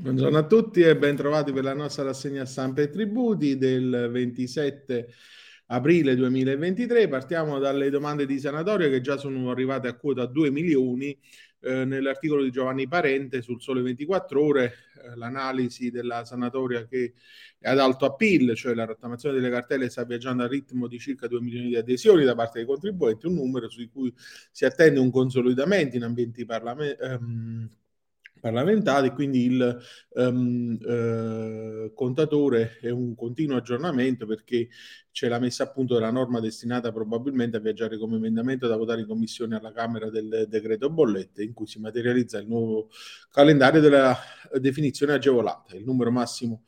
Buongiorno a tutti e ben trovati per la nostra rassegna stampa e tributi del 27 aprile 2023. Partiamo dalle domande di sanatoria che già sono arrivate a quota 2 milioni. Eh, nell'articolo di Giovanni Parente sul Sole 24 Ore, eh, l'analisi della sanatoria che è ad alto appeal, cioè la rottamazione delle cartelle sta viaggiando a ritmo di circa 2 milioni di adesioni da parte dei contribuenti, un numero su cui si attende un consolidamento in ambienti parlamentari. Ehm, parlamentari, quindi il um, uh, contatore è un continuo aggiornamento perché c'è la messa a punto della norma destinata probabilmente a viaggiare come emendamento da votare in commissione alla Camera del decreto bollette in cui si materializza il nuovo calendario della definizione agevolata, il numero massimo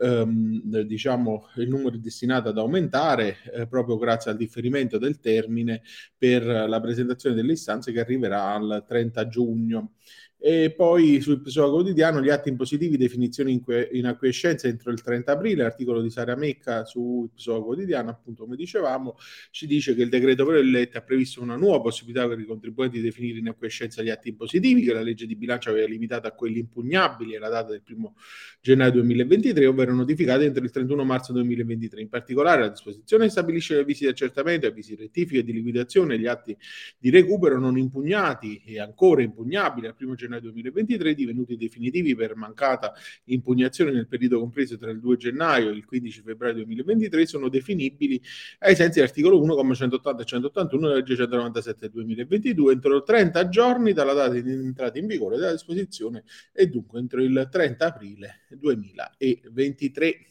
ehm, diciamo il numero destinato ad aumentare eh, proprio grazie al differimento del termine per la presentazione delle istanze che arriverà al 30 giugno. E poi sul PSOA quotidiano gli atti impositivi, definizione in, que- in acquiescenza entro il 30 aprile, articolo di Sara Mecca sul PSOA quotidiano, appunto come dicevamo, ci dice che il decreto Prelette ha previsto una nuova possibilità per i contribuenti di definire in acquiescenza gli atti impositivi, che la legge di bilancio aveva limitato a quelli impugnabili alla data del 1 gennaio 2023, ovvero notificati entro il 31 marzo 2023. In particolare la disposizione stabilisce le avvisi di accertamento, avvisi di rettifica e di liquidazione gli atti di recupero non impugnati e ancora impugnabili al 1 gennaio gennaio 2023, divenuti definitivi per mancata impugnazione nel periodo compreso tra il 2 gennaio e il 15 febbraio 2023, sono definibili ai sensi dell'articolo 1, 180 e 181 della legge 197 del 2022 entro 30 giorni dalla data di entrata in vigore della disposizione e dunque entro il 30 aprile 2023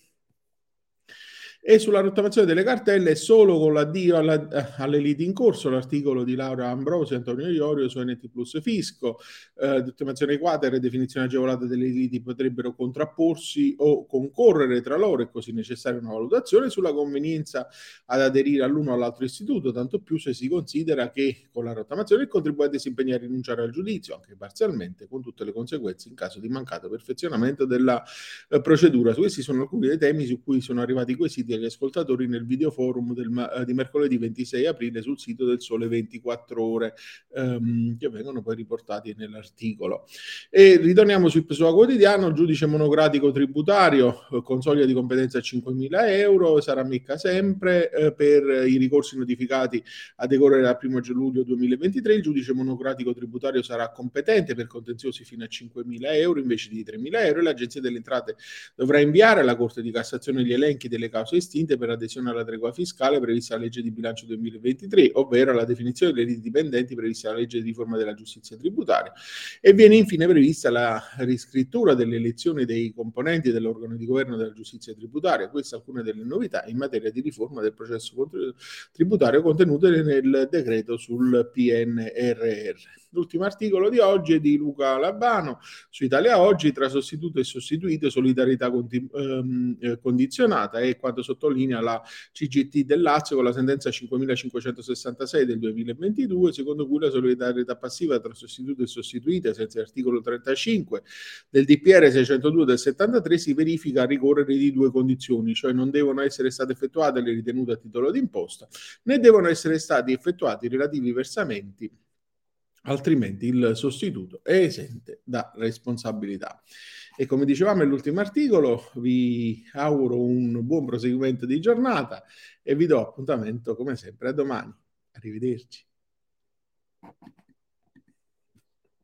e sulla rottamazione delle cartelle solo con l'addio alla, eh, alle liti in corso, l'articolo di Laura Ambrosi e Antonio Iorio su NT Plus Fisco, eh, rottamazione quater e definizione agevolata delle liti potrebbero contrapporsi o concorrere tra loro e così necessaria una valutazione sulla convenienza ad aderire all'uno o all'altro istituto, tanto più se si considera che con la rottamazione il contribuente si impegna a rinunciare al giudizio, anche parzialmente, con tutte le conseguenze in caso di mancato perfezionamento della eh, procedura. Questi sono alcuni dei temi su cui sono arrivati quesiti agli ascoltatori nel video forum del, eh, di mercoledì 26 aprile sul sito del Sole 24 Ore, ehm, che vengono poi riportati nell'articolo. E ritorniamo sul PSOA quotidiano, giudice monocratico tributario, eh, con soglia di competenza a 5.000 euro, sarà mica sempre eh, per i ricorsi notificati a decorrere dal 1 luglio 2023, il giudice monocratico tributario sarà competente per contenziosi fino a 5.000 euro invece di 3.000 euro e l'Agenzia delle Entrate dovrà inviare alla Corte di Cassazione gli elenchi delle cause estinte per adesione alla tregua fiscale prevista dalla legge di bilancio 2023, ovvero alla definizione dei riti dipendenti prevista dalla legge di riforma della giustizia tributaria e viene infine prevista la riscrittura delle elezioni dei componenti dell'organo di governo della giustizia tributaria. Queste alcune delle novità in materia di riforma del processo tributario contenute nel decreto sul PNRR. L'ultimo articolo di oggi è di Luca Labano su Italia Oggi, tra sostituto e sostituito, solidarietà conti- ehm, eh, condizionata e quanto sottolinea la CGT del Lazio con la sentenza 5566 del 2022, secondo cui la solidarietà passiva tra sostituto e sostituita, senza l'articolo 35 del DPR 602 del 73, si verifica a ricorrere di due condizioni, cioè non devono essere state effettuate le ritenute a titolo d'imposta, né devono essere stati effettuati i relativi versamenti altrimenti il sostituto è esente da responsabilità. E come dicevamo nell'ultimo articolo, vi auguro un buon proseguimento di giornata e vi do appuntamento come sempre a domani. Arrivederci.